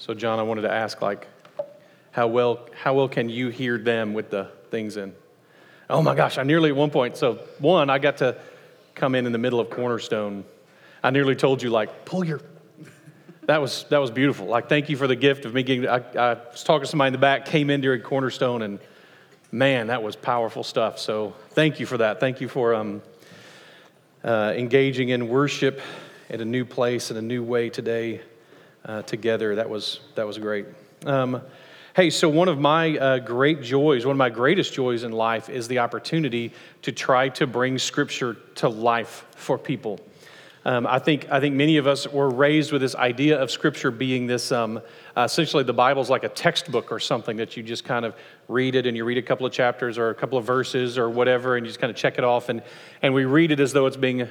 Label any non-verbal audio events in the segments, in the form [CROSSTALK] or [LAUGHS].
So, John, I wanted to ask, like, how well, how well can you hear them with the things in? Oh my gosh, I nearly at one point. So, one, I got to come in in the middle of Cornerstone. I nearly told you, like, pull your. That was that was beautiful. Like, thank you for the gift of me getting. I, I was talking to somebody in the back, came in during Cornerstone, and man, that was powerful stuff. So, thank you for that. Thank you for um, uh, engaging in worship at a new place in a new way today uh, together. That was that was great. Um, Hey, so one of my uh, great joys, one of my greatest joys in life is the opportunity to try to bring Scripture to life for people. Um, I, think, I think many of us were raised with this idea of Scripture being this um, uh, essentially, the Bible's like a textbook or something that you just kind of read it and you read a couple of chapters or a couple of verses or whatever and you just kind of check it off. And, and we read it as though it's being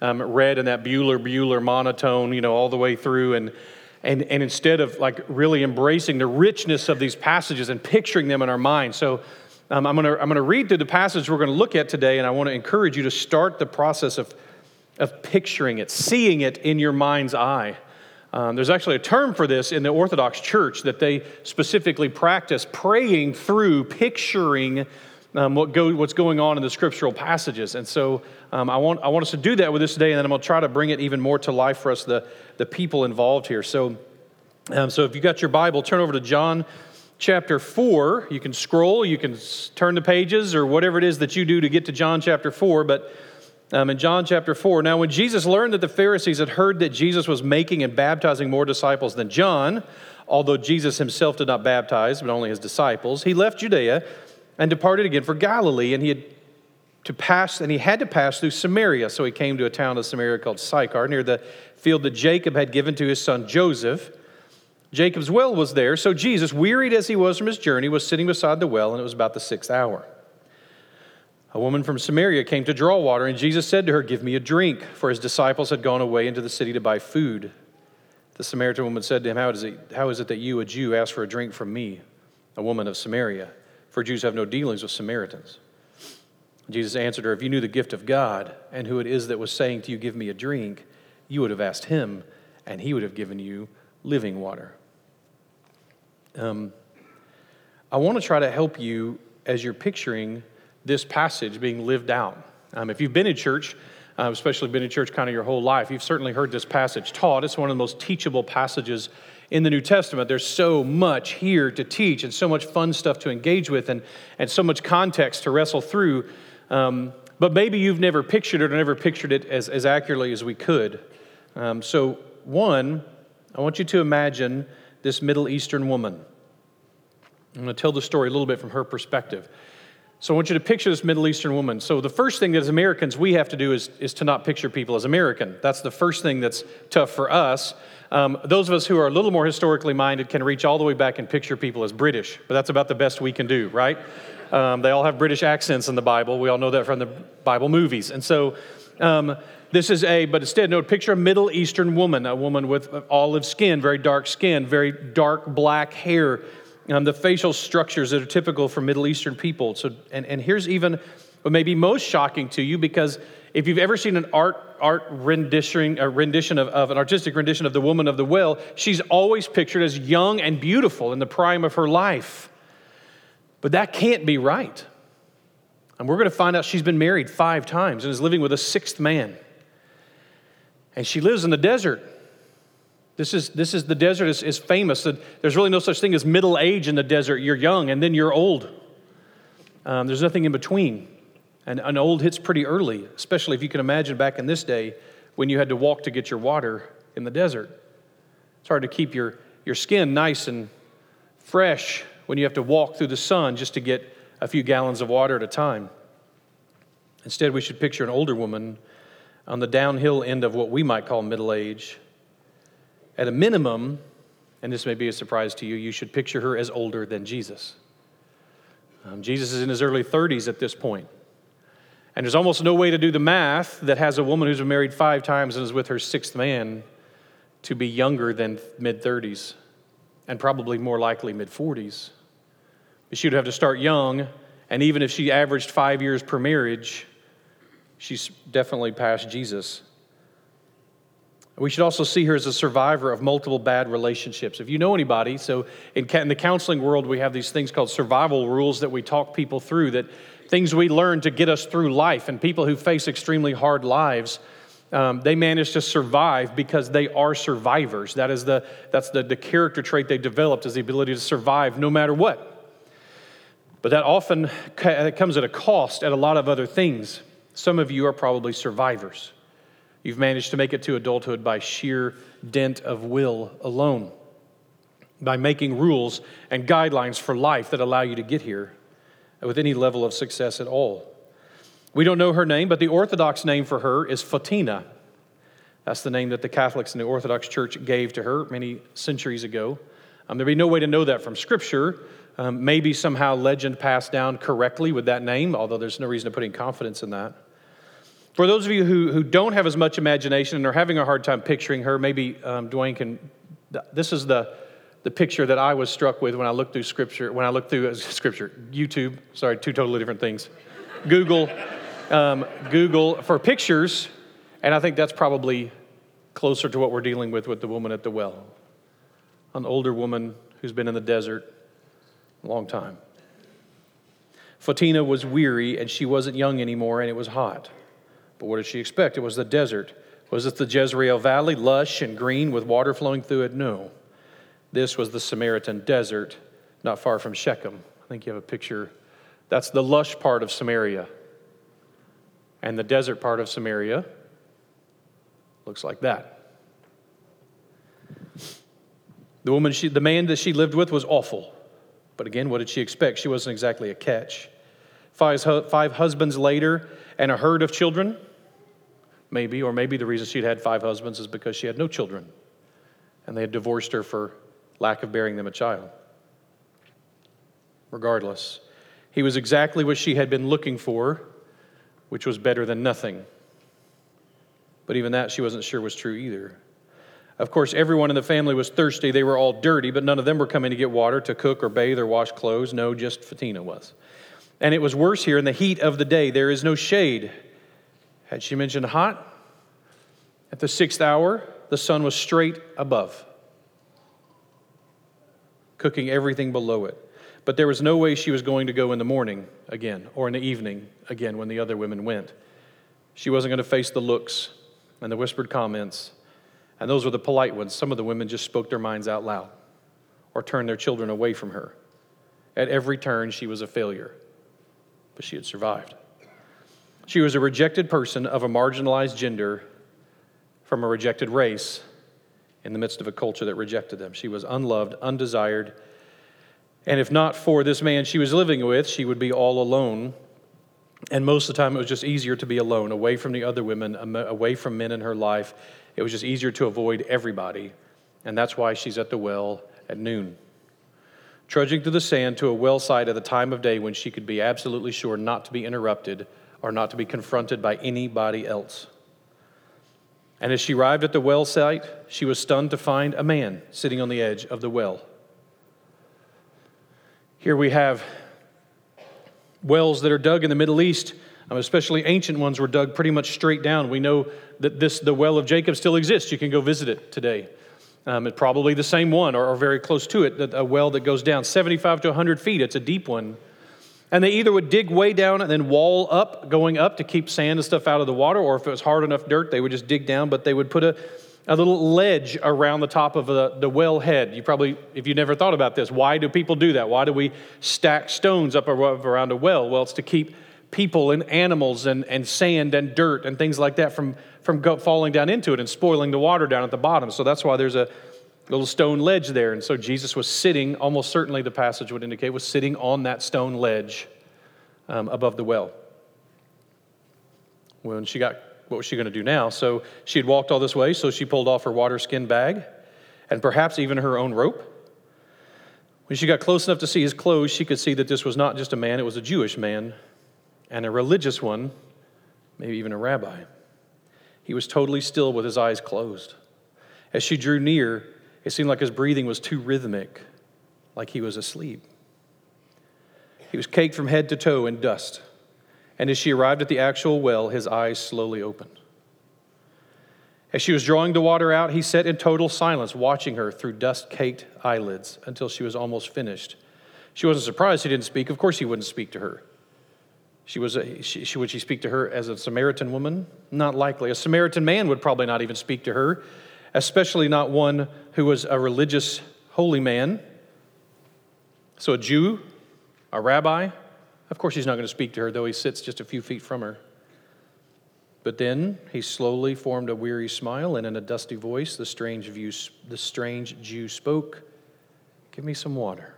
um, read in that Bueller Bueller monotone, you know, all the way through. And, and, and instead of like really embracing the richness of these passages and picturing them in our mind. So um, I'm going to I'm to read through the passage we're going to look at today, and I want to encourage you to start the process of, of picturing it, seeing it in your mind's eye. Um, there's actually a term for this in the Orthodox Church that they specifically practice praying through, picturing um, what go, what's going on in the scriptural passages. And so um, I, want, I want us to do that with this today, and then I'm going to try to bring it even more to life for us, the, the people involved here. So, um, so if you got your Bible, turn over to John chapter 4. You can scroll, you can turn the pages, or whatever it is that you do to get to John chapter 4. But um, in John chapter 4, now when Jesus learned that the Pharisees had heard that Jesus was making and baptizing more disciples than John, although Jesus himself did not baptize, but only his disciples, he left Judea and departed again for Galilee, and he had to pass, and he had to pass through Samaria. So he came to a town of Samaria called Sychar, near the field that Jacob had given to his son Joseph. Jacob's well was there, so Jesus, wearied as he was from his journey, was sitting beside the well, and it was about the sixth hour. A woman from Samaria came to draw water, and Jesus said to her, Give me a drink, for his disciples had gone away into the city to buy food. The Samaritan woman said to him, How is it, how is it that you, a Jew, ask for a drink from me, a woman of Samaria? For Jews have no dealings with Samaritans. Jesus answered her, If you knew the gift of God and who it is that was saying to you, Give me a drink, you would have asked him, and he would have given you living water. Um, I want to try to help you as you're picturing this passage being lived out. Um, if you've been in church, uh, especially been in church kind of your whole life, you've certainly heard this passage taught. It's one of the most teachable passages in the New Testament. There's so much here to teach and so much fun stuff to engage with and, and so much context to wrestle through. Um, but maybe you've never pictured it or never pictured it as, as accurately as we could. Um, so, one, I want you to imagine this Middle Eastern woman. I'm going to tell the story a little bit from her perspective. So I want you to picture this Middle Eastern woman. So the first thing that as Americans we have to do is, is to not picture people as American. That's the first thing that's tough for us. Um, those of us who are a little more historically minded can reach all the way back and picture people as British, but that's about the best we can do, right? Um, they all have British accents in the Bible. We all know that from the Bible movies. And so um, this is a, but instead, no, picture a Middle Eastern woman, a woman with olive skin, very dark skin, very dark black hair, um, the facial structures that are typical for Middle Eastern people. So, and, and here's even what may be most shocking to you because if you've ever seen an art art rendition, a rendition of, of, an artistic rendition of the woman of the well, she's always pictured as young and beautiful in the prime of her life. But that can't be right. And we're going to find out she's been married five times and is living with a sixth man. And she lives in the desert. This is, this is the desert is, is famous. There's really no such thing as middle age in the desert. You're young and then you're old. Um, there's nothing in between. And, an old hits pretty early, especially if you can imagine back in this day when you had to walk to get your water in the desert. It's hard to keep your, your skin nice and fresh when you have to walk through the sun just to get a few gallons of water at a time. Instead, we should picture an older woman on the downhill end of what we might call middle age at a minimum, and this may be a surprise to you, you should picture her as older than Jesus. Um, Jesus is in his early 30s at this point. And there's almost no way to do the math that has a woman who's been married five times and is with her sixth man to be younger than mid 30s and probably more likely mid 40s. But She would have to start young, and even if she averaged five years per marriage, she's definitely past Jesus. We should also see her as a survivor of multiple bad relationships. If you know anybody, so in, in, the counseling world, we have these things called survival rules that we talk people through, that things we learn to get us through life. And people who face extremely hard lives, um, they manage to survive because they are survivors. That is the, that's the, the character trait they developed is the ability to survive no matter what. But that often comes at a cost at a lot of other things. Some of you are probably survivors. You've managed to make it to adulthood by sheer dint of will alone, by making rules and guidelines for life that allow you to get here with any level of success at all. We don't know her name, but the Orthodox name for her is Photina. That's the name that the Catholics in the Orthodox Church gave to her many centuries ago. Um, there'd be no way to know that from Scripture. Um, maybe somehow legend passed down correctly with that name, although there's no reason to put any confidence in that. For those of you who, who don't have as much imagination and are having a hard time picturing her, maybe um, Dwayne can. This is the, the picture that I was struck with when I looked through Scripture, when I looked through uh, Scripture, YouTube, sorry, two totally different things. Google, um, Google for pictures, and I think that's probably closer to what we're dealing with with the woman at the well. An older woman who's been in the desert a long time. Photina was weary and she wasn't young anymore and it was hot. But what did she expect? It was the desert. Was it the Jezreel Valley, lush and green with water flowing through it? No. This was the Samaritan desert, not far from Shechem. I think you have a picture. That's the lush part of Samaria. And the desert part of Samaria looks like that. The woman she, the man that she lived with was awful. But again, what did she expect? She wasn't exactly a catch. Five, five husbands later and a herd of children maybe, or maybe the reason she'd had five husbands is because she had no children and they had divorced her for lack of bearing them a child. Regardless, he was exactly what she had been looking for, which was better than nothing. But even that she wasn't sure was true either. Of course, everyone in the family was thirsty. They were all dirty, but none of them were coming to get water to cook or bathe or wash clothes. No, just Photina was. And it was worse here in the heat of the day. There is no shade. Had she mentioned hot? At the sixth hour, the sun was straight above, cooking everything below it. But there was no way she was going to go in the morning again or in the evening again when the other women went. She wasn't going to face the looks and the whispered comments. And those were the polite ones. Some of the women just spoke their minds out loud or turned their children away from her. At every turn, she was a failure, but she had survived. She was a rejected person of a marginalized gender from a rejected race in the midst of a culture that rejected them. She was unloved, undesired. And if not for this man she was living with, she would be all alone. And most of the time, it was just easier to be alone, away from the other women, away from men in her life. It was just easier to avoid everybody. And that's why she's at the well at noon, trudging through the sand to a well site at the time of day when she could be absolutely sure not to be interrupted or not to be confronted by anybody else. And as she arrived at the well site, she was stunned to find a man sitting on the edge of the well. Here we have wells that are dug in the Middle East, um, especially ancient ones, were dug pretty much straight down. We know that this, the well of Jacob still exists. You can go visit it today. Um, it's probably the same one or, or very close to it, a well that goes down 75 to 100 feet. It's a deep one. And they either would dig way down and then wall up, going up to keep sand and stuff out of the water, or if it was hard enough dirt, they would just dig down, but they would put a, a little ledge around the top of the, the well head. You probably, if you never thought about this, why do people do that? Why do we stack stones up around a well? Well, it's to keep people and animals and, and sand and dirt and things like that from, from falling down into it and spoiling the water down at the bottom. So that's why there's a little stone ledge there. And so Jesus was sitting, almost certainly the passage would indicate, was sitting on that stone ledge um, above the well. When she got, what was she going to do now? So she had walked all this way, so she pulled off her water skin bag and perhaps even her own rope. When she got close enough to see his clothes, she could see that this was not just a man, it was a Jewish man and a religious one, maybe even a rabbi. He was totally still with his eyes closed. As she drew near, it seemed like his breathing was too rhythmic, like he was asleep. He was caked from head to toe in dust. And as she arrived at the actual well, his eyes slowly opened. As she was drawing the water out, he sat in total silence, watching her through dust caked eyelids until she was almost finished. She wasn't surprised he didn't speak. Of course, he wouldn't speak to her. She was a, she, she, would she speak to her as a Samaritan woman? Not likely. A Samaritan man would probably not even speak to her, especially not one who was a religious holy man. So, a Jew, a rabbi, of course, he's not going to speak to her, though he sits just a few feet from her. But then he slowly formed a weary smile, and in a dusty voice, the strange, view, the strange Jew spoke, Give me some water.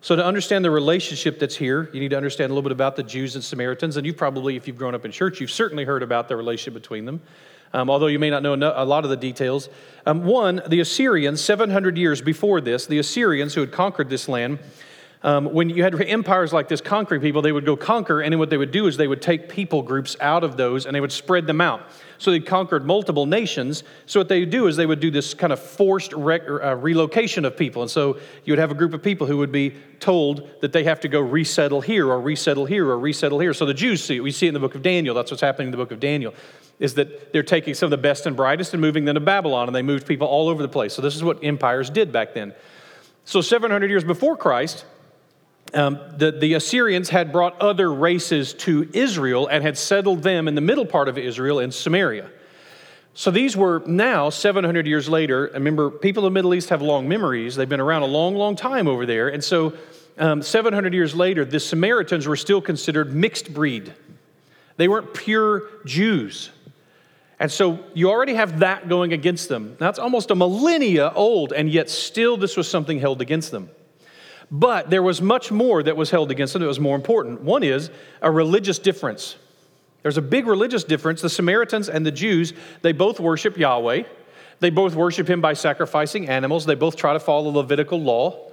So, to understand the relationship that's here, you need to understand a little bit about the Jews and Samaritans. And you've probably, if you've grown up in church, you've certainly heard about the relationship between them, um, although you may not know a lot of the details. Um, one, the Assyrians, 700 years before this, the Assyrians who had conquered this land, um, when you had empires like this conquering people, they would go conquer, and then what they would do is they would take people groups out of those and they would spread them out. So they conquered multiple nations. So what they would do is they would do this kind of forced uh, relocation of people. And so you would have a group of people who would be told that they have to go resettle here or resettle here or resettle here. So the Jews see it. We see it in the book of Daniel. That's what's happening in the book of Daniel. Is that they're taking some of the best and brightest and moving them to Babylon, and they moved people all over the place. So this is what empires did back then. So 700 years before Christ, um, the, the Assyrians had brought other races to Israel and had settled them in the middle part of Israel in Samaria. So these were now, 700 years later, remember, people in the Middle East have long memories. They've been around a long, long time over there. And so, um, 700 years later, the Samaritans were still considered mixed breed. They weren't pure Jews. And so you already have that going against them. That's almost a millennia old, and yet still this was something held against them. But there was much more that was held against them that was more important. One is a religious difference. There's a big religious difference. The Samaritans and the Jews, they both worship Yahweh. They both worship him by sacrificing animals. They both try to follow Levitical law.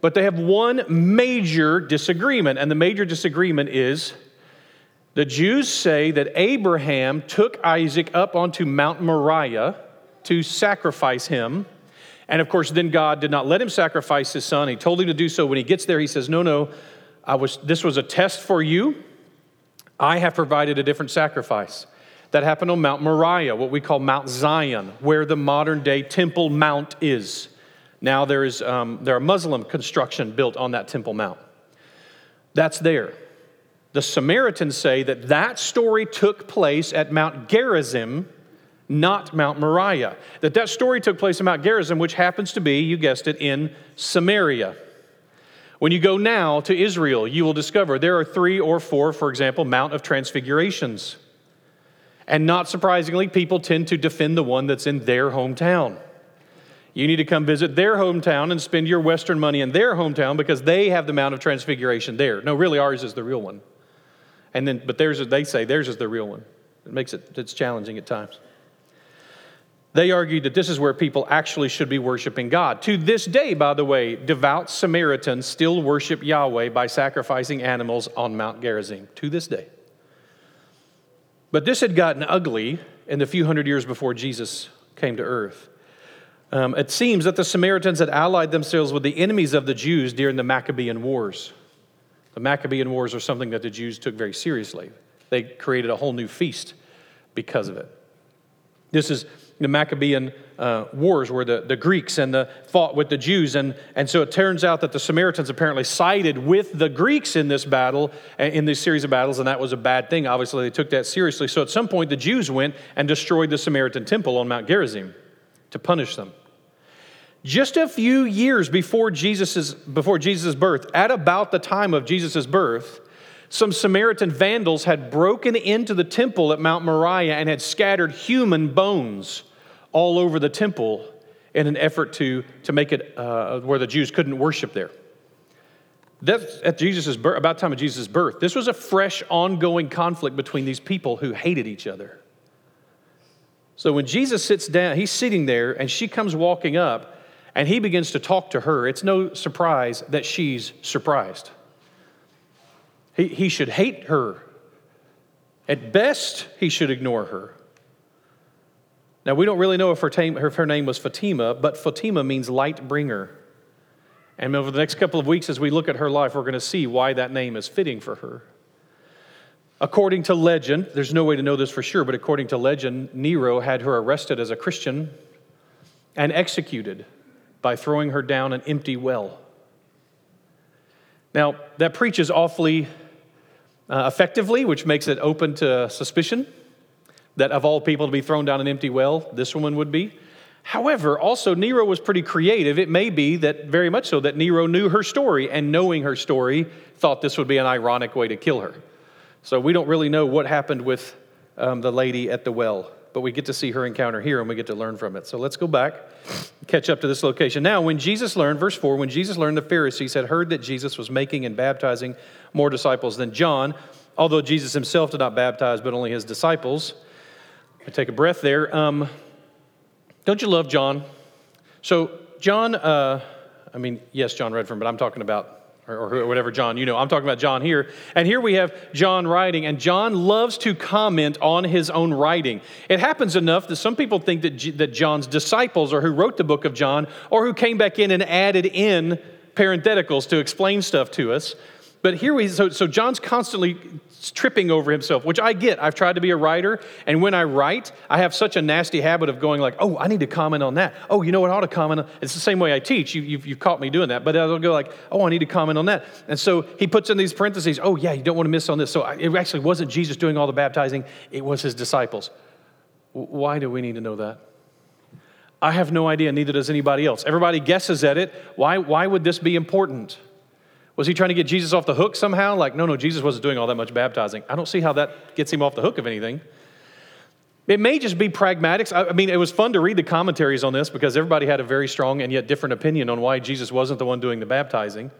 But they have one major disagreement, and the major disagreement is the Jews say that Abraham took Isaac up onto Mount Moriah to sacrifice him. And of course, then God did not let him sacrifice his son. He told him to do so. When he gets there, he says, No, no, I was, this was a test for you. I have provided a different sacrifice. That happened on Mount Moriah, what we call Mount Zion, where the modern day Temple Mount is. Now there is um, there are Muslim construction built on that Temple Mount. That's there. The Samaritans say that that story took place at Mount Gerizim, not Mount Moriah. That that story took place in Mount Gerizim, which happens to be, you guessed it, in Samaria. When you go now to Israel, you will discover there are three or four, for example, Mount of Transfigurations. And not surprisingly, people tend to defend the one that's in their hometown. You need to come visit their hometown and spend your Western money in their hometown because they have the Mount of Transfiguration there. No, really, ours is the real one. And then, but theirs, they say theirs is the real one. It makes it it's challenging at times. They argued that this is where people actually should be worshiping God. To this day, by the way, devout Samaritans still worship Yahweh by sacrificing animals on Mount Gerizim. To this day. But this had gotten ugly in the few hundred years before Jesus came to earth. Um, it seems that the Samaritans had allied themselves with the enemies of the Jews during the Maccabean Wars. The Maccabean Wars are something that the Jews took very seriously. They created a whole new feast because of it. This is the Maccabean uh, wars where the, the Greeks and the fought with the Jews. And, and so it turns out that the Samaritans apparently sided with the Greeks in this battle, in this series of battles, and that was a bad thing. Obviously, they took that seriously. So at some point, the Jews went and destroyed the Samaritan temple on Mount Gerizim to punish them. Just a few years before Jesus' before Jesus' birth, at about the time of Jesus' birth, some Samaritan vandals had broken into the temple at Mount Moriah and had scattered human bones all over the temple in an effort to, to make it uh, where the Jews couldn't worship there. That's at Jesus' birth, about time of Jesus' birth. This was a fresh, ongoing conflict between these people who hated each other. So when Jesus sits down, he's sitting there, and she comes walking up, and he begins to talk to her. It's no surprise that she's surprised. He, he should hate her. At best, he should ignore her. Now, we don't really know if her, tam- if her name was Photina, but Photina means light bringer. And over the next couple of weeks, as we look at her life, we're going to see why that name is fitting for her. According to legend, there's no way to know this for sure, but according to legend, Nero had her arrested as a Christian and executed by throwing her down an empty well. Now, that preaches awfully uh, effectively, which makes it open to suspicion that of all people to be thrown down an empty well, this woman would be. However, also Nero was pretty creative. It may be that, very much so, that Nero knew her story and knowing her story, thought this would be an ironic way to kill her. So we don't really know what happened with um, the lady at the well, but we get to see her encounter here and we get to learn from it. So let's go back, catch up to this location. Now, when Jesus learned, verse 4, when Jesus learned the Pharisees had heard that Jesus was making and baptizing more disciples than John, although Jesus himself did not baptize, but only his disciples. I take a breath there. Um, don't you love John? So, John, uh, I mean, yes, John Redfern, but I'm talking about or, or, whatever John, you know, I'm talking about John here. And here we have John writing, and John loves to comment on his own writing. It happens enough that some people think that, G, that John's disciples, or who wrote the book of John, or who came back in and added in parentheticals to explain stuff to us. But here we, so, so John's constantly tripping over himself, which I get. I've tried to be a writer, and when I write, I have such a nasty habit of going like, "Oh, I need to comment on that." Oh, you know what? I ought to comment. On. It's the same way I teach. You, you've, you've caught me doing that, but I'll go like, "Oh, I need to comment on that." And so he puts in these parentheses. Oh, yeah, you don't want to miss on this. So it actually wasn't Jesus doing all the baptizing; it was his disciples. Why do we need to know that? I have no idea. Neither does anybody else. Everybody guesses at it. Why? Why would this be important? Was he trying to get Jesus off the hook somehow? Like, no, no, Jesus wasn't doing all that much baptizing. I don't see how that gets him off the hook of anything. It may just be pragmatics. I mean, it was fun to read the commentaries on this because everybody had a very strong and yet different opinion on why Jesus wasn't the one doing the baptizing.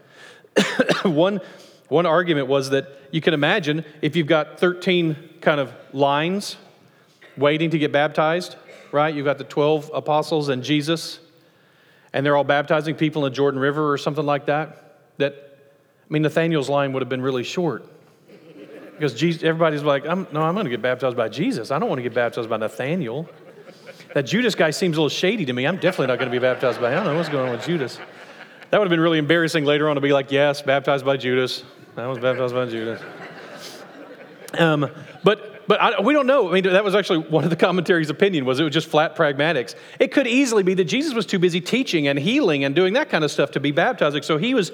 [COUGHS] one, one argument was that you can imagine if you've got 13 kind of lines waiting to get baptized, right? You've got the 12 apostles and Jesus, and they're all baptizing people in the Jordan River or something like that, that I mean, Nathaniel's line would have been really short because Jesus, everybody's like, I'm, no, I'm going to get baptized by Jesus. I don't want to get baptized by Nathaniel. That Judas guy seems a little shady to me. I'm definitely not going to be baptized by him. I don't know what's going on with Judas. That would have been really embarrassing later on to be like, yes, baptized by Judas. I was baptized by Judas. Um, but but I, we don't know. I mean, that was actually one of the commentary's opinion was it was just flat pragmatics. It could easily be that Jesus was too busy teaching and healing and doing that kind of stuff to be baptizing. So he was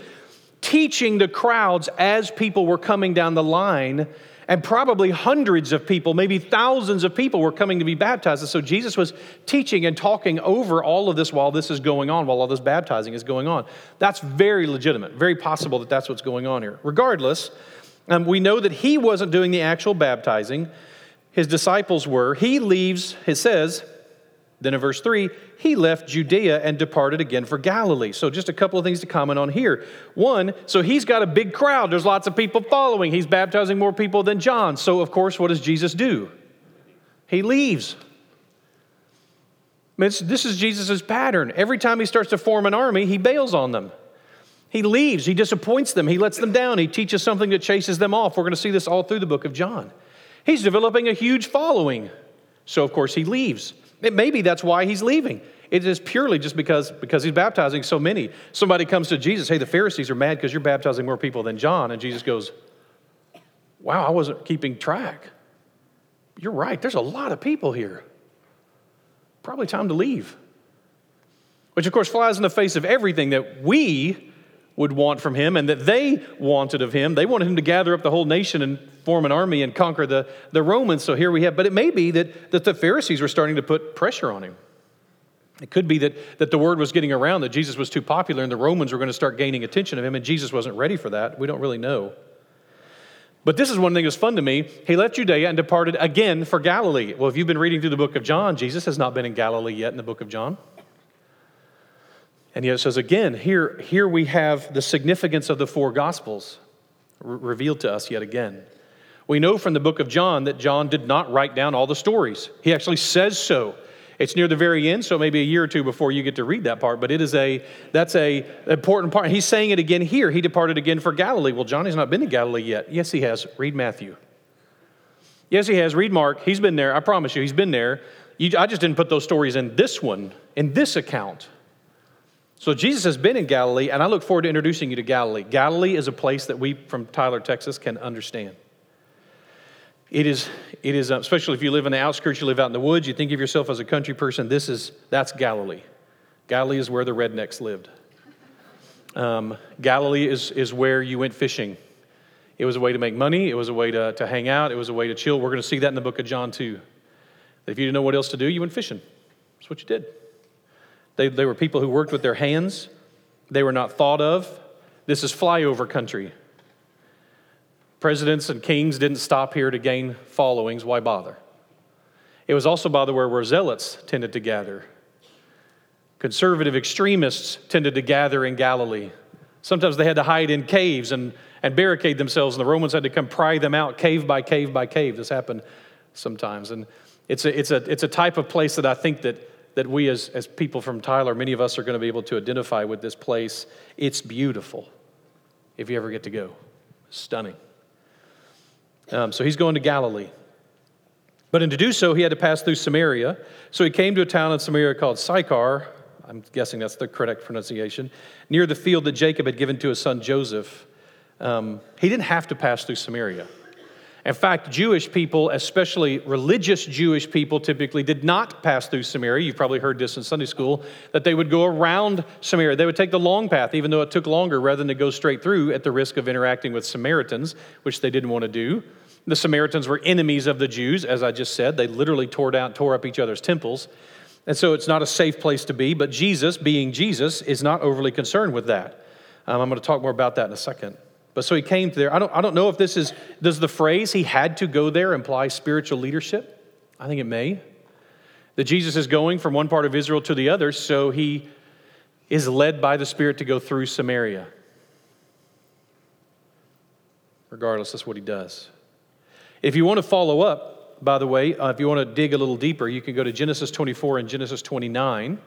teaching the crowds as people were coming down the line. And probably hundreds of people, maybe thousands of people were coming to be baptized. And so Jesus was teaching and talking over all of this while this is going on, while all this baptizing is going on. That's very legitimate, very possible that that's what's going on here. Regardless, um, we know that he wasn't doing the actual baptizing, his disciples were. He leaves, it says, then in verse 3, he left Judea and departed again for Galilee. So, just a couple of things to comment on here. One, so he's got a big crowd. There's lots of people following. He's baptizing more people than John. So, of course, what does Jesus do? He leaves. This is Jesus' pattern. Every time he starts to form an army, he bails on them. He leaves, he disappoints them, he lets them down, he teaches something that chases them off. We're going to see this all through the book of John. He's developing a huge following. So, of course, he leaves. Maybe that's why he's leaving. It is purely just because, because he's baptizing so many. Somebody comes to Jesus, hey, the Pharisees are mad because you're baptizing more people than John. And Jesus goes, wow, I wasn't keeping track. You're right, there's a lot of people here. Probably time to leave. Which, of course, flies in the face of everything that we would want from him and that they wanted of him. They wanted him to gather up the whole nation and form an army and conquer the, the Romans. So here we have, but it may be that, that the Pharisees were starting to put pressure on him. It could be that, that the word was getting around that Jesus was too popular and the Romans were going to start gaining attention of him, and Jesus wasn't ready for that. We don't really know. But this is one thing that's fun to me. He left Judea and departed again for Galilee. Well, if you've been reading through the book of John, Jesus has not been in Galilee yet in the book of John. And yet it says again, here, here we have the significance of the four gospels re- revealed to us yet again. We know from the book of John that John did not write down all the stories. He actually says so. It's near the very end, so maybe a year or two before you get to read that part, but it is a that's a important part. He's saying it again here. He departed again for Galilee. Well, John has not been to Galilee yet. Yes, he has. Read Matthew. Yes, he has. Read Mark. He's been there. I promise you, he's been there. You, I just didn't put those stories in this one, in this account. So Jesus has been in Galilee, and I look forward to introducing you to Galilee. Galilee is a place that we from Tyler, Texas, can understand. It is, it is, uh, especially if you live in the outskirts, you live out in the woods, you think of yourself as a country person, this is, that's Galilee. Galilee is where the rednecks lived. Um, Galilee is, is where you went fishing. It was a way to make money, it was a way to, to hang out, it was a way to chill. We're going to see that in the book of John, too. If you didn't know what else to do, you went fishing. That's what you did. They, they were people who worked with their hands, they were not thought of. This is flyover country. Presidents and kings didn't stop here to gain followings. Why bother? It was also, by the way, where zealots tended to gather. Conservative extremists tended to gather in Galilee. Sometimes they had to hide in caves and, and barricade themselves, and the Romans had to come pry them out cave by cave by cave. This happened sometimes. And it's a, it's a, it's a type of place that I think that, that we, as, as people from Tyler, many of us are going to be able to identify with this place. It's beautiful if you ever get to go. Stunning. Um, so he's going to Galilee. But in to do so, he had to pass through Samaria. So he came to a town in Samaria called Sychar. I'm guessing that's the correct pronunciation, near the field that Jacob had given to his son Joseph. Um, he didn't have to pass through Samaria. In fact, Jewish people, especially religious Jewish people, typically did not pass through Samaria. You've probably heard this in Sunday school, that they would go around Samaria. They would take the long path, even though it took longer, rather than to go straight through at the risk of interacting with Samaritans, which they didn't want to do. The Samaritans were enemies of the Jews, as I just said. They literally tore down, tore up each other's temples. And so it's not a safe place to be, but Jesus, being Jesus, is not overly concerned with that. Um, I'm going to talk more about that in a second. But so he came there. I don't, I don't know if this is, does the phrase he had to go there imply spiritual leadership? I think it may. That Jesus is going from one part of Israel to the other, so he is led by the Spirit to go through Samaria. Regardless, that's what he does. If you want to follow up, by the way, uh, if you want to dig a little deeper, you can go to Genesis 24 and Genesis 29.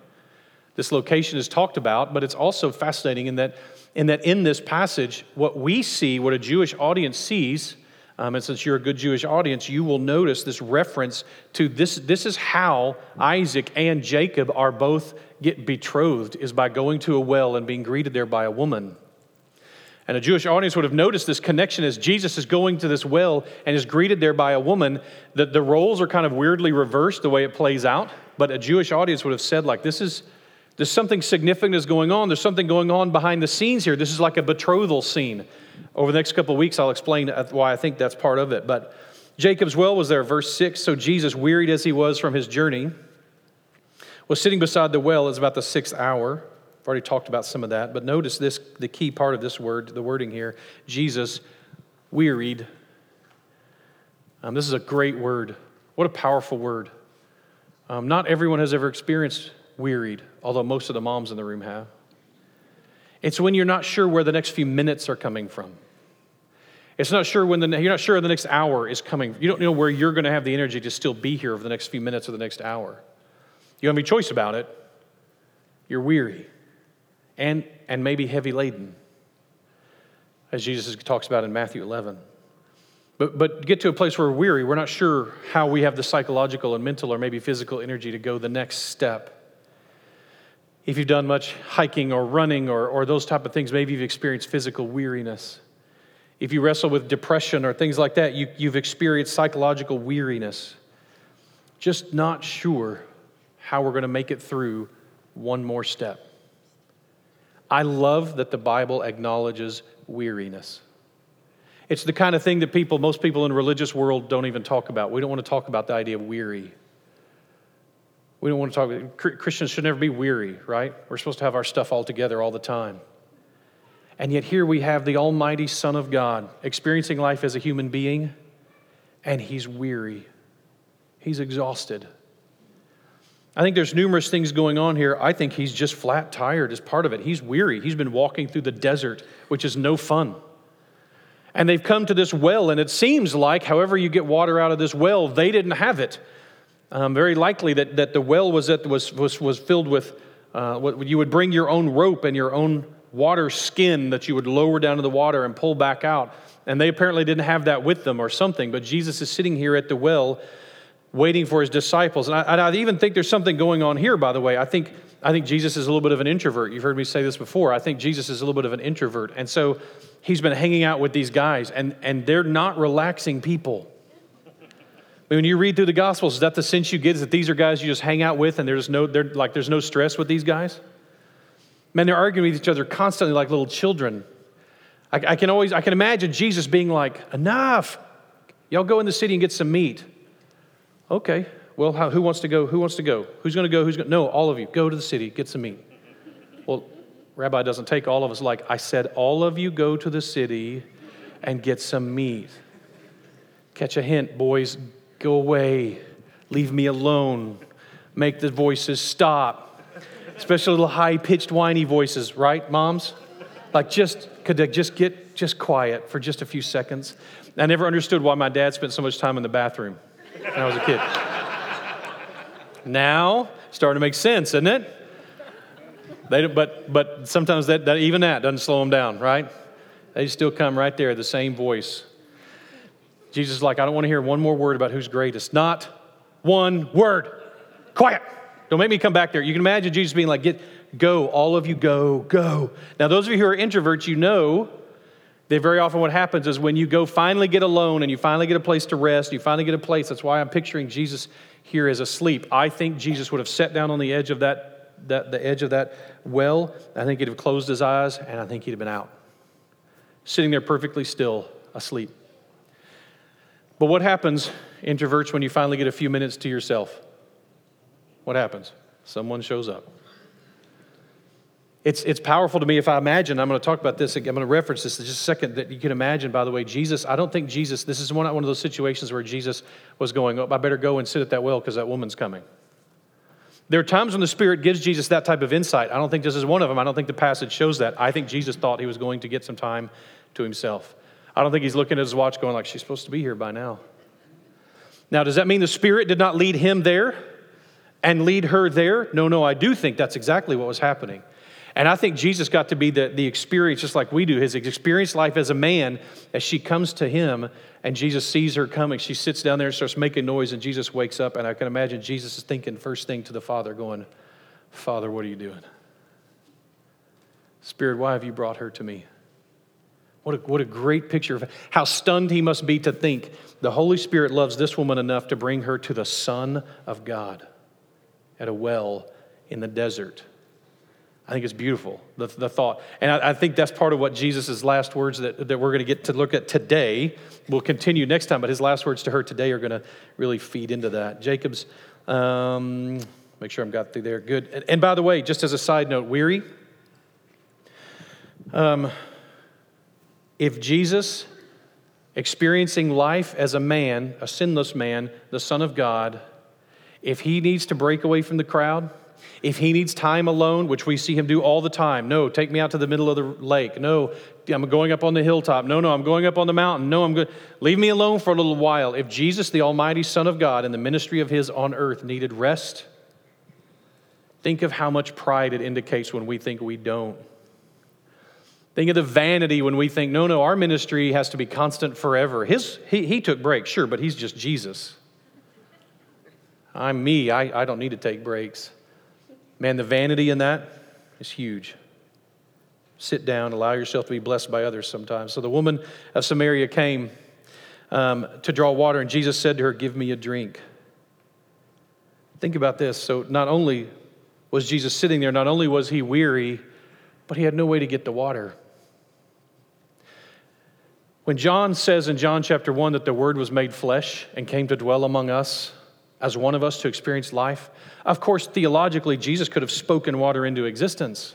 This location is talked about, but it's also fascinating in that in, that in this passage, what we see, what a Jewish audience sees, um, and since you're a good Jewish audience, you will notice this reference to this. This is how Isaac and Jacob are both get betrothed, is by going to a well and being greeted there by a woman. And a Jewish audience would have noticed this connection as Jesus is going to this well and is greeted there by a woman. That the roles are kind of weirdly reversed the way it plays out. But a Jewish audience would have said, like, this is there's something significant is going on. There's something going on behind the scenes here. This is like a betrothal scene. Over the next couple of weeks, I'll explain why I think that's part of it. But Jacob's well was there, verse 6. So Jesus, wearied as he was from his journey, was sitting beside the well. It's about the sixth hour. I've already talked about some of that, but notice this the key part of this word, the wording here Jesus wearied. Um, this is a great word. What a powerful word. Um, not everyone has ever experienced wearied, although most of the moms in the room have. It's when you're not sure where the next few minutes are coming from. It's not sure when the, you're not sure the next hour is coming. You don't know where you're going to have the energy to still be here over the next few minutes or the next hour. You don't have any choice about it. You're weary and, and maybe heavy laden, as Jesus talks about in Matthew 11. But, but get to a place where we're weary, we're not sure how we have the psychological and mental or maybe physical energy to go the next step. If you've done much hiking or running or, or those type of things, maybe you've experienced physical weariness. If you wrestle with depression or things like that, you, you've experienced psychological weariness. Just not sure how we're going to make it through one more step. I love that the Bible acknowledges weariness. It's the kind of thing that people, most people in the religious world don't even talk about. We don't want to talk about the idea of weary. We don't want to talk, Christians should never be weary, right? We're supposed to have our stuff all together all the time. And yet here we have the Almighty Son of God experiencing life as a human being, and he's weary. He's exhausted. I think there's numerous things going on here. I think he's just flat tired as part of it. He's weary. He's been walking through the desert, which is no fun. And they've come to this well, and it seems like, however, you get water out of this well, they didn't have it. Um, very likely that, that the well was, that was, was, was filled with, uh, what, you would bring your own rope and your own water skin that you would lower down to the water and pull back out. And they apparently didn't have that with them or something. But Jesus is sitting here at the well waiting for his disciples. And I, I, even think there's something going on here, by the way. I think, I think Jesus is a little bit of an introvert. You've heard me say this before. I think Jesus is a little bit of an introvert. And so he's been hanging out with these guys, and, and they're not relaxing people. When you read through the Gospels, is that the sense you get? Is that these are guys you just hang out with, and there's no, like, there's no stress with these guys? Man, they're arguing with each other constantly like little children. I, I can always, I can imagine Jesus being like, "Enough! Y'all go in the city and get some meat." Okay. Well, how, who wants to go? Who wants to go? Who's going to go? Who's going? to? No, all of you. Go to the city, get some meat. Well, Rabbi doesn't take all of us. Like I said, all of you go to the city and get some meat. Catch a hint, boys. Go away. Leave me alone. Make the voices stop. Especially little high pitched, whiny voices, right, moms? Like just could they just get just quiet for just a few seconds? I never understood why my dad spent so much time in the bathroom when I was a kid. now, starting to make sense, isn't it? They, but, but sometimes that, that, even that doesn't slow them down, right? They still come right there, the same voice. Jesus is like, I don't want to hear one more word about who's greatest. Not one word. Quiet. Don't make me come back there. You can imagine Jesus being like, get, go, all of you go, go. Now, those of you who are introverts, you know that very often what happens is when you go finally get alone and you finally get a place to rest, you finally get a place. That's why I'm picturing Jesus here as asleep. I think Jesus would have sat down on the edge of that, that the edge of that well. I think he'd have closed his eyes and I think he'd have been out. Sitting there perfectly still, asleep. But what happens, introverts, when you finally get a few minutes to yourself? What happens? Someone shows up. It's, it's powerful to me if I imagine, I'm going to talk about this. I'm going to reference this in just a second, that you can imagine, by the way, Jesus, I don't think Jesus, this is one, one of those situations where Jesus was going, oh, I better go and sit at that well because that woman's coming. There are times when the Spirit gives Jesus that type of insight. I don't think this is one of them. I don't think the passage shows that. I think Jesus thought he was going to get some time to himself. I don't think he's looking at his watch going like, she's supposed to be here by now. Now, does that mean the Spirit did not lead him there and lead her there? No, no, I do think that's exactly what was happening. And I think Jesus got to be the, the experience, just like we do, his experienced life as a man, as she comes to him and Jesus sees her coming. She sits down there and starts making noise, and Jesus wakes up. And I can imagine Jesus is thinking first thing to the Father, going, Father, what are you doing? Spirit, why have you brought her to me? What a, what a great picture of how stunned he must be to think the Holy Spirit loves this woman enough to bring her to the Son of God at a well in the desert. I think it's beautiful, the, the thought. And I, I, think that's part of what Jesus' last words that, that we're going to get to look at today. We'll continue next time, but his last words to her today are going to really feed into that. Jacob's, um, make sure I'm got through there. Good. And, and, by the way, just as a side note, weary. Um, if Jesus, experiencing life as a man, a sinless man, the Son of God, if he needs to break away from the crowd, if he needs time alone, which we see him do all the time, no, take me out to the middle of the lake. No, I'm going up on the hilltop. No, no, I'm going up on the mountain. No, I'm good. leave me alone for a little while. If Jesus, the almighty son of God, in the ministry of his on earth needed rest, think of how much pride it indicates when we think we don't. Think of the vanity when we think, no, no, our ministry has to be constant forever. His, he, he took breaks, sure, but he's just Jesus. I'm me. I, I don't need to take breaks. Man, the vanity in that is huge. Sit down, allow yourself to be blessed by others sometimes. So the woman of Samaria came um, to draw water, and Jesus said to her, Give me a drink. Think about this. So not only was Jesus sitting there, not only was he weary, but he had no way to get the water. When John says in John chapter 1 that the Word was made flesh and came to dwell among us, as one of us to experience life. Of course, theologically, Jesus could have spoken water into existence.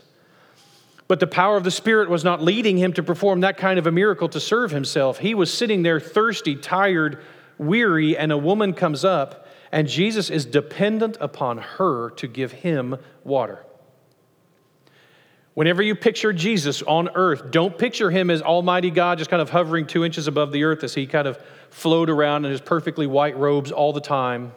But the power of the Spirit was not leading him to perform that kind of a miracle to serve himself. He was sitting there thirsty, tired, weary, and a woman comes up, and Jesus is dependent upon her to give him water. Whenever you picture Jesus on earth, don't picture him as Almighty God just kind of hovering two inches above the earth as he kind of flowed around in his perfectly white robes all the time.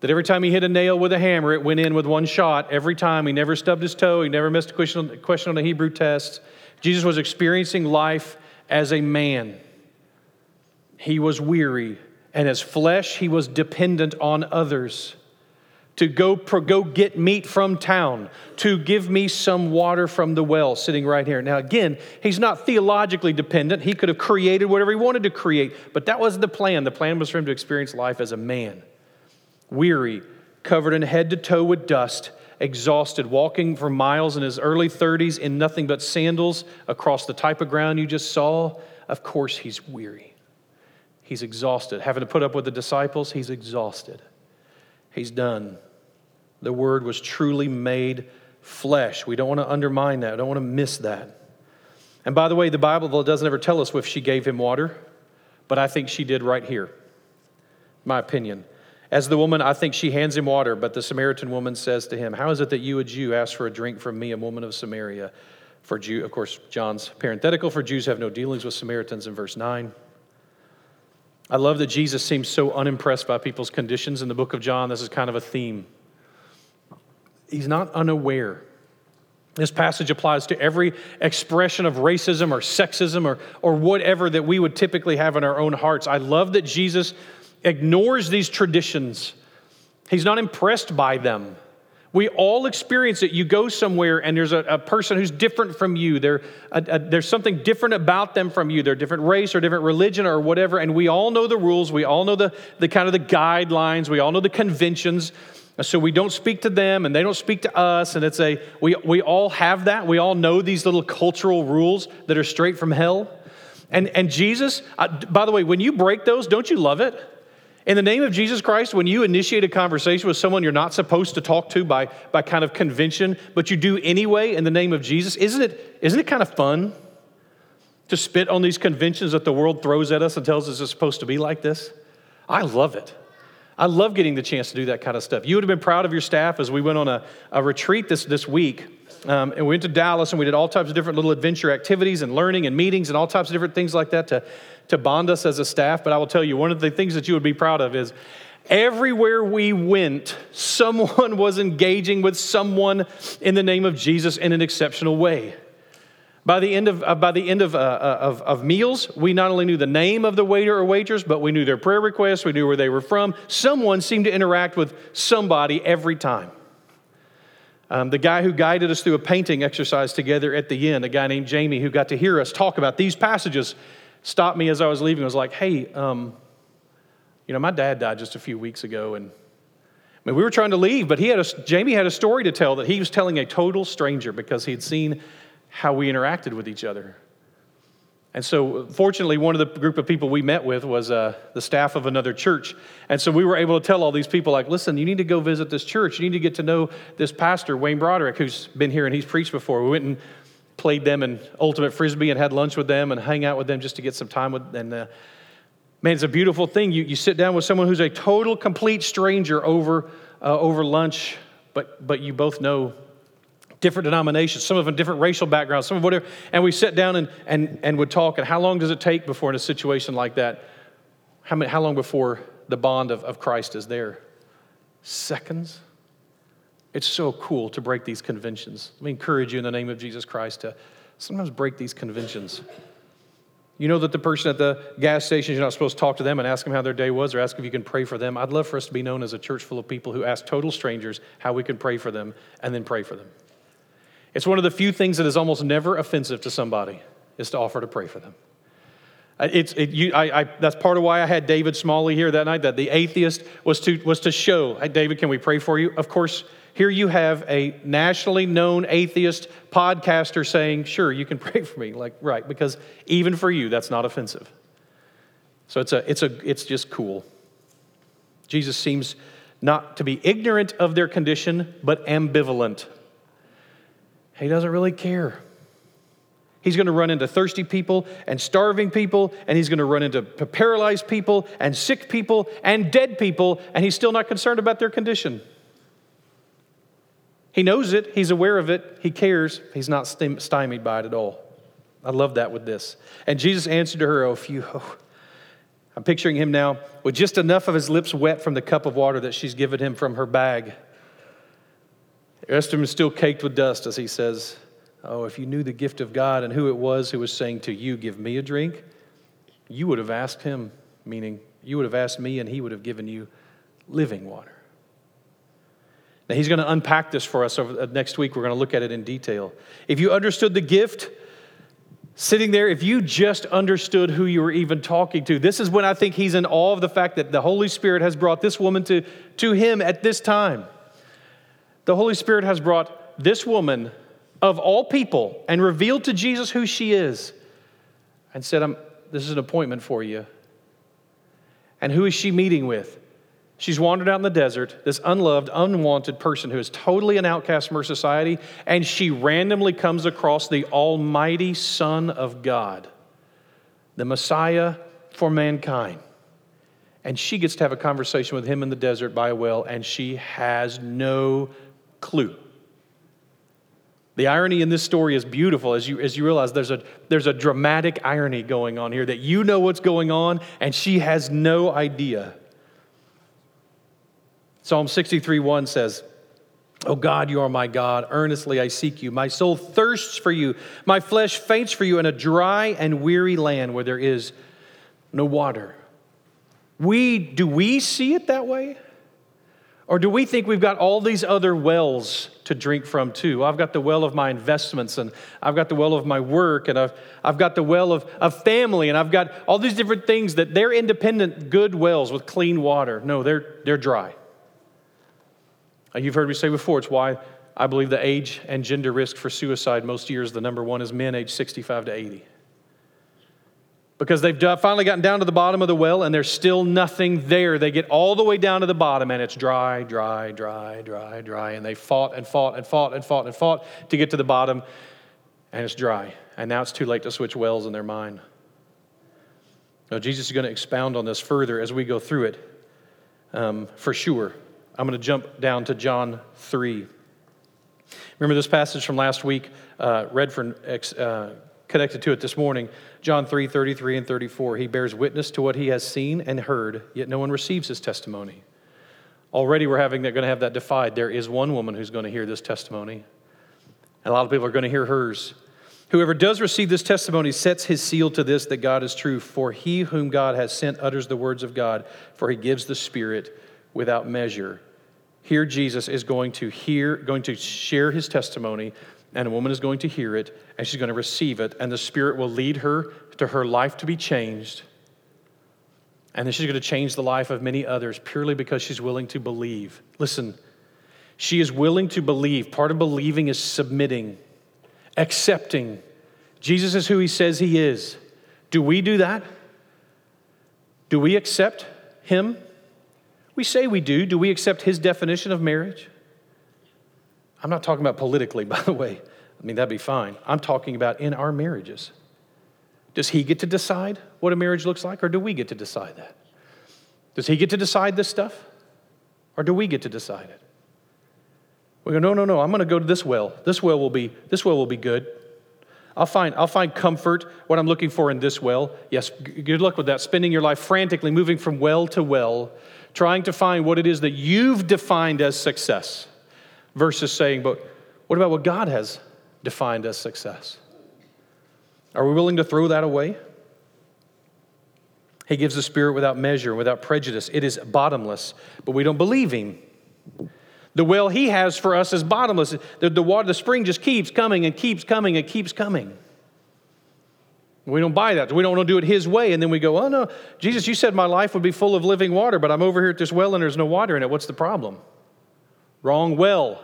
That every time he hit a nail with a hammer, it went in with one shot. Every time. He never stubbed his toe. He never missed a question, question on a Hebrew test. Jesus was experiencing life as a man. He was weary, and as flesh, he was dependent on others. To go, go get meat from town, to give me some water from the well sitting right here. Now, again, he's not theologically dependent. He could have created whatever he wanted to create, but that wasn't the plan. The plan was for him to experience life as a man, weary, covered in head to toe with dust, exhausted, walking for miles in his early 30s in nothing but sandals across the type of ground you just saw. Of course, he's weary. He's exhausted. Having to put up with the disciples, he's exhausted. He's done. The Word was truly made flesh. We don't want to undermine that. I don't want to miss that. And by the way, the Bible doesn't ever tell us if she gave him water, but I think she did right here. My opinion. As the woman, I think she hands him water, but the Samaritan woman says to him, How is it that you, a Jew, ask for a drink from me, a woman of Samaria? For Jew, of course, John's parenthetical, for Jews have no dealings with Samaritans in verse 9. I love that Jesus seems so unimpressed by people's conditions in the book of John. This is kind of a theme he's not unaware. This passage applies to every expression of racism or sexism or, or whatever that we would typically have in our own hearts. I love that Jesus ignores these traditions, he's not impressed by them. We all experience it. You go somewhere and there's a, a person who's different from you. A, a, there's something different about them from you. They're different race or different religion or whatever. And we all know the rules. We all know the, the kind of the guidelines. We all know the conventions. So we don't speak to them and they don't speak to us. And it's a, we, we all have that. We all know these little cultural rules that are straight from hell. And, and Jesus, uh, by the way, when you break those, don't you love it? In the name of Jesus Christ, when you initiate a conversation with someone you're not supposed to talk to by, by kind of convention, but you do anyway in the name of Jesus, isn't it, isn't it kind of fun to spit on these conventions that the world throws at us and tells us it's supposed to be like this? I love it. I love getting the chance to do that kind of stuff. You would have been proud of your staff as we went on a, a retreat this, this week. Um, and we went to Dallas and we did all types of different little adventure activities and learning and meetings and all types of different things like that to, to bond us as a staff. But I will tell you, one of the things that you would be proud of is everywhere we went, someone [LAUGHS] was engaging with someone in the name of Jesus in an exceptional way. By the end of, uh, by the end of, uh, uh, of, of, meals, we not only knew the name of the waiter or waitress, but we knew their prayer requests, we knew where they were from. Someone seemed to interact with somebody every time. Um, the guy who guided us through a painting exercise together at the end, a guy named Jamie, who got to hear us talk about these passages, stopped me as I was leaving. I was like, hey, um, you know, my dad died just a few weeks ago, and I mean, we were trying to leave, but he had a, Jamie had a story to tell that he was telling a total stranger because he had seen how we interacted with each other. And so, fortunately, one of the group of people we met with was uh, the staff of another church. And so we were able to tell all these people, like, listen, you need to go visit this church. You need to get to know this pastor, Wayne Broderick, who's been here and he's preached before. We went and played them in ultimate frisbee and had lunch with them and hang out with them just to get some time with them. and uh, man it's a beautiful thing you, you sit down with someone who's a total complete stranger over uh, over lunch but but you both know different denominations, some of them different racial backgrounds, some of whatever. And we sit down and, and, and would talk. And how long does it take before in a situation like that? How, many, how long before the bond of, of Christ is there? Seconds? It's so cool to break these conventions. Let me encourage you in the name of Jesus Christ to sometimes break these conventions. You know that the person at the gas station, you're not supposed to talk to them and ask them how their day was or ask if you can pray for them. I'd love for us to be known as a church full of people who ask total strangers how we can pray for them and then pray for them. It's one of the few things that is almost never offensive to somebody is to offer to pray for them. It's, it, you, I, I, that's part of why I had David Smalley here that night, that the atheist was to, was to show, hey, David, can we pray for you? Of course, here you have a nationally known atheist podcaster saying, sure, you can [LAUGHS] pray for me. Like, right, because even for you, that's not offensive. So it's, a, it's, a, it's just cool. Jesus seems not to be ignorant of their condition, but ambivalent he doesn't really care. He's going to run into thirsty people and starving people, and he's going to run into paralyzed people and sick people and dead people, and he's still not concerned about their condition. He knows it, he's aware of it, he cares, he's not stymied by it at all. I love that with this. And Jesus answered to her, Oh, oh. I'm picturing him now with just enough of his lips wet from the cup of water that she's given him from her bag. Esther is still caked with dust as he says, Oh, if you knew the gift of God and who it was who was saying to you, Give me a drink, you would have asked him, meaning you would have asked me and he would have given you living water. Now, he's going to unpack this for us over uh, next week. We're going to look at it in detail. If you understood the gift, sitting there, if you just understood who you were even talking to, this is when I think he's in awe of the fact that the Holy Spirit has brought this woman to, to him at this time. The Holy Spirit has brought this woman of all people and revealed to Jesus who she is and said, This is an appointment for you. And who is she meeting with? She's wandered out in the desert, this unloved, unwanted person who is totally an outcast from her society, and she randomly comes across the Almighty Son of God, the Messiah for mankind. And she gets to have a conversation with him in the desert by a well, and she has no clue. The irony in this story is beautiful as you, as you realize there's a, there's a dramatic irony going on here that you know what's going on and she has no idea. Psalm 63 1 says, Oh God, you are my God. Earnestly I seek you. My soul thirsts for you. My flesh faints for you in a dry and weary land where there is no water. We, do we see it that way? Or do we think we've got all these other wells to drink from too? I've got the well of my investments, and I've got the well of my work, and I've, I've got the well of, of family, and I've got all these different things that they're independent, good wells with clean water. No, they're, they're dry. Uh, you've heard me say before, it's why I believe the age and gender risk for suicide most years, the number one is men age 65 to 80 because they've finally gotten down to the bottom of the well and there's still nothing there. They get all the way down to the bottom and it's dry, dry, dry, dry, dry. And they fought and fought and fought and fought and fought to get to the bottom and it's dry. And now it's too late to switch wells in their mind. Now, Jesus is going to expound on this further as we go through it um, for sure. I'm going to jump down to John 3. Remember this passage from last week, uh, Redford uh, connected to it this morning. John 3 33 and 34. He bears witness to what he has seen and heard, yet no one receives his testimony. Already we're having that going to have that defied. There is one woman who's going to hear this testimony. A lot of people are going to hear hers. Whoever does receive this testimony sets his seal to this that God is true. For he whom God has sent utters the words of God, for he gives the Spirit without measure. Here Jesus is going to hear, going to share his testimony and a woman is going to hear it and she's going to receive it, and the Spirit will lead her to her life to be changed. And then she's going to change the life of many others purely because she's willing to believe. Listen, she is willing to believe. Part of believing is submitting, accepting. Jesus is who he says he is. Do we do that? Do we accept him? We say we do. Do we accept his definition of marriage? I'm not talking about politically, [LAUGHS] by the way. I mean, that'd be fine. I'm talking about in our marriages. Does he get to decide what a marriage looks like, or do we get to decide that? Does he get to decide this stuff, or do we get to decide it? We go, no, no, no, I'm going to go to this well. This well will be, this well will be good. I'll find, I'll find comfort, what I'm looking for in this well. Yes, good luck with that. Spending your life frantically moving from well to well, trying to find what it is that you've defined as success versus saying, but what about what God has defined as success? Are we willing to throw that away? He gives the Spirit without measure, without prejudice. It is bottomless, but we don't believe Him. The well He has for us is bottomless. The, the water, the spring just keeps coming and keeps coming and keeps coming. We don't buy that. We don't want to do it His way. And then we go, oh no, Jesus, you said my life would be full of living water, but I'm over here at this well and there's no water in it. What's the problem? Wrong well.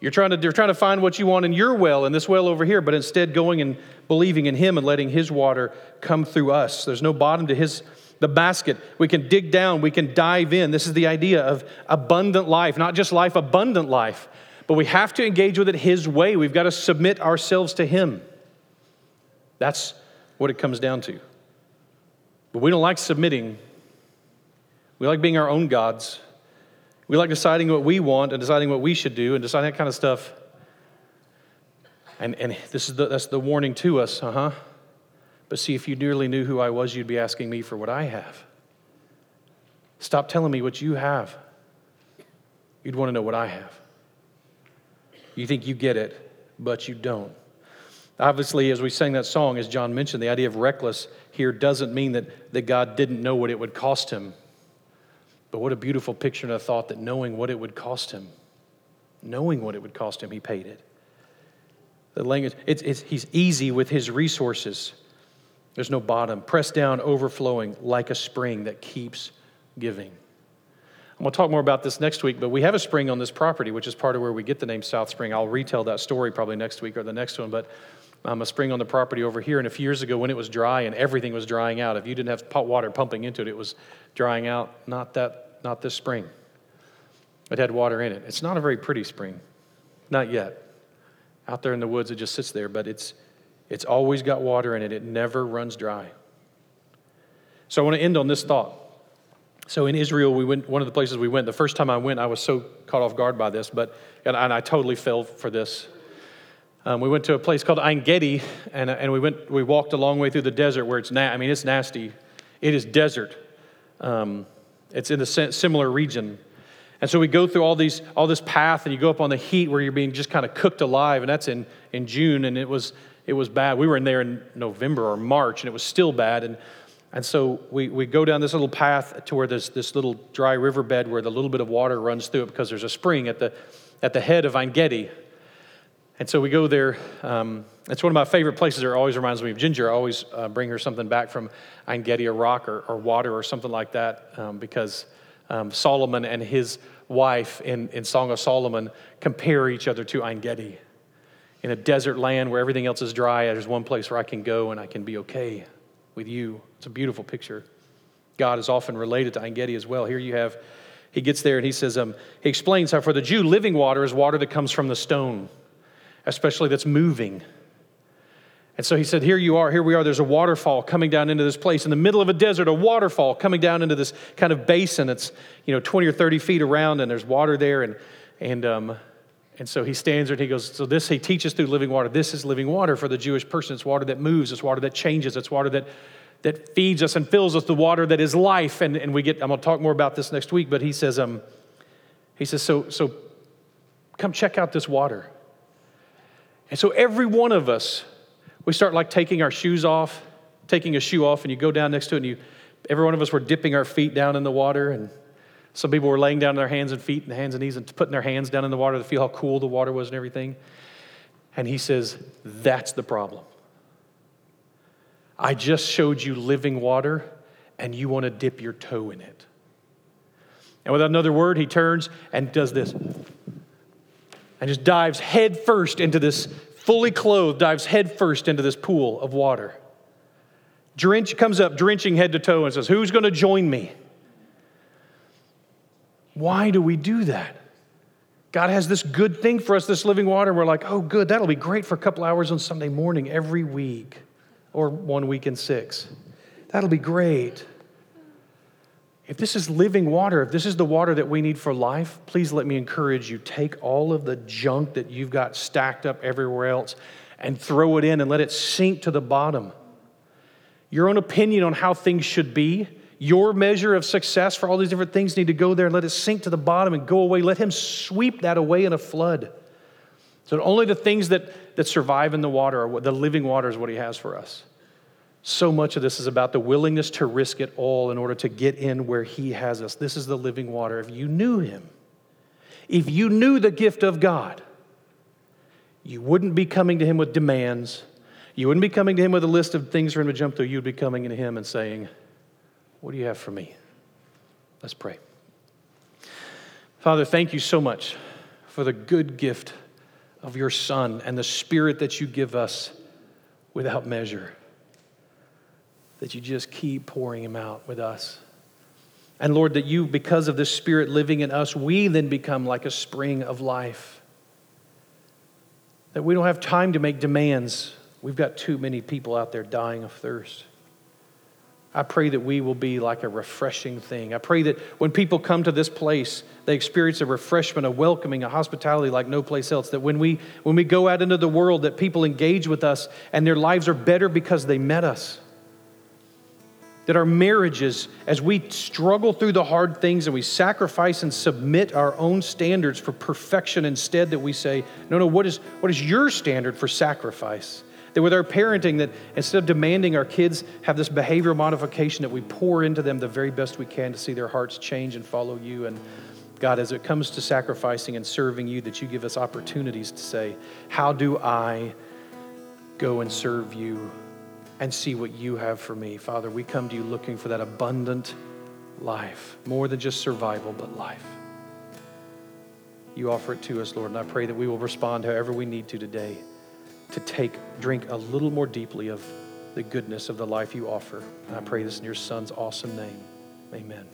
You're trying to, you're trying to find what you want in your well, in this well over here, but instead going and believing in Him and letting His water come through us. There's no bottom to His the basket. We can dig down, we can dive in. This is the idea of abundant life, not just life, abundant life. But we have to engage with it His way. We've got to submit ourselves to Him. That's what it comes down to. But we don't like submitting. We like being our own gods. We like deciding what we want and deciding what we should do and deciding that kind of stuff. And, and this is the, that's the warning to us, uh huh. But see, if you nearly knew who I was, you'd be asking me for what I have. Stop telling me what you have. You'd want to know what I have. You think you get it, but you don't. Obviously, as we sang that song, as John mentioned, the idea of reckless here doesn't mean that, that God didn't know what it would cost him But what a beautiful picture and a thought that knowing what it would cost him, knowing what it would cost him, he paid it. The language, it's, it's, he's easy with his resources. There's no bottom, pressed down, overflowing like a spring that keeps giving. I'm going to talk more about this next week, but we have a spring on this property, which is part of where we get the name South Spring. I'll retell that story probably next week or the next one, but um, a spring on the property over here. And a few years ago, when it was dry and everything was drying out, if you didn't have pot water pumping into it, it was drying out. Not that, not this spring. It had water in it. It's not a very pretty spring, not yet. Out there in the woods, it just sits there, but it's it's always got water in it. It never runs dry. So I want to end on this thought. So in Israel, we went, one of the places we went, the first time I went, I was so caught off guard by this, but, and, and I totally fell for this. Um, we went to a place called Ein Gedi, and, and we, went, we walked a long way through the desert where it's, na- I mean, it's nasty. It is desert. Um, it's in a similar region. And so we go through all, these, all this path, and you go up on the heat where you're being just kind of cooked alive, and that's in, in June, and it was, it was bad. We were in there in November or March, and it was still bad. And and so we, we go down this little path to where there's this little dry riverbed where the little bit of water runs through it because there's a spring at the, at the head of Ein Gedi. And so we go there. Um, it's one of my favorite places. It always reminds me of Ginger. I always uh, bring her something back from Ein Gedi, a rock or, or water or something like that, um, because um, Solomon and his wife in, in Song of Solomon compare each other to Ein Gedi. In a desert land where everything else is dry, there's one place where I can go and I can be okay with you. It's a beautiful picture. God is often related to Ein Gedi as well. Here you have, he gets there and he says, um, he explains how for the Jew, living water is water that comes from the stone, especially that's moving. And so he said, Here you are, here we are. There's a waterfall coming down into this place. In the middle of a desert, a waterfall coming down into this kind of basin. It's, you know, 20 or 30 feet around, and there's water there. And, and um, and so he stands there and he goes, So this he teaches through living water. This is living water for the Jewish person. It's water that moves, it's water that changes, it's water that, that feeds us and fills us, the water that is life. And, and we get, I'm gonna talk more about this next week, but he says, um, he says, so, so come check out this water. And so every one of us, we start like taking our shoes off, taking a shoe off, and you go down next to it, and you every one of us were dipping our feet down in the water and some people were laying down their hands and feet and hands and knees and putting their hands down in the water to feel how cool the water was and everything. And he says, That's the problem. I just showed you living water, and you want to dip your toe in it. And without another word, he turns and does this and just dives head first into this, fully clothed, dives head first into this pool of water. Drench comes up, drenching head to toe, and says, Who's going to join me? Why do we do that? God has this good thing for us, this living water. We're like, oh, good, that'll be great for a couple hours on Sunday morning every week or one week in six. That'll be great. If this is living water, if this is the water that we need for life, please let me encourage you take all of the junk that you've got stacked up everywhere else and throw it in and let it sink to the bottom. Your own opinion on how things should be your measure of success for all these different things need to go there and let it sink to the bottom and go away. Let Him sweep that away in a flood. So only the things that, that survive in the water, the living water, is what He has for us. So much of this is about the willingness to risk it all in order to get in where He has us. This is the living water. If you knew Him, if you knew the gift of God, you wouldn't be coming to Him with demands. You wouldn't be coming to Him with a list of things for Him to jump through. You'd be coming to Him and saying, what do you have for me? Let's pray. Father, thank you so much for the good gift of your Son and the Spirit that you give us without measure. That you just keep pouring him out with us. And Lord, that you, because of the Spirit living in us, we then become like a spring of life. That we don't have time to make demands. We've got too many people out there dying of thirst. I pray that we will be like a refreshing thing. I pray that when people come to this place, they experience a refreshment, a welcoming, a hospitality like no place else. That when we when we go out into the world, that people engage with us and their lives are better because they met us. That our marriages, as we struggle through the hard things and we sacrifice and submit our own standards for perfection instead, that we say, no, no, what is what is your standard for sacrifice? That with our parenting, that instead of demanding our kids have this behavioral modification, that we pour into them the very best we can to see their hearts change and follow you. And God, as it comes to sacrificing and serving you, that you give us opportunities to say, How do I go and serve you and see what you have for me? Father, we come to you looking for that abundant life, more than just survival, but life. You offer it to us, Lord, and I pray that we will respond however we need to today to take, drink a little more deeply of the goodness of the life you offer. And I pray this in your Son's awesome name. Amen.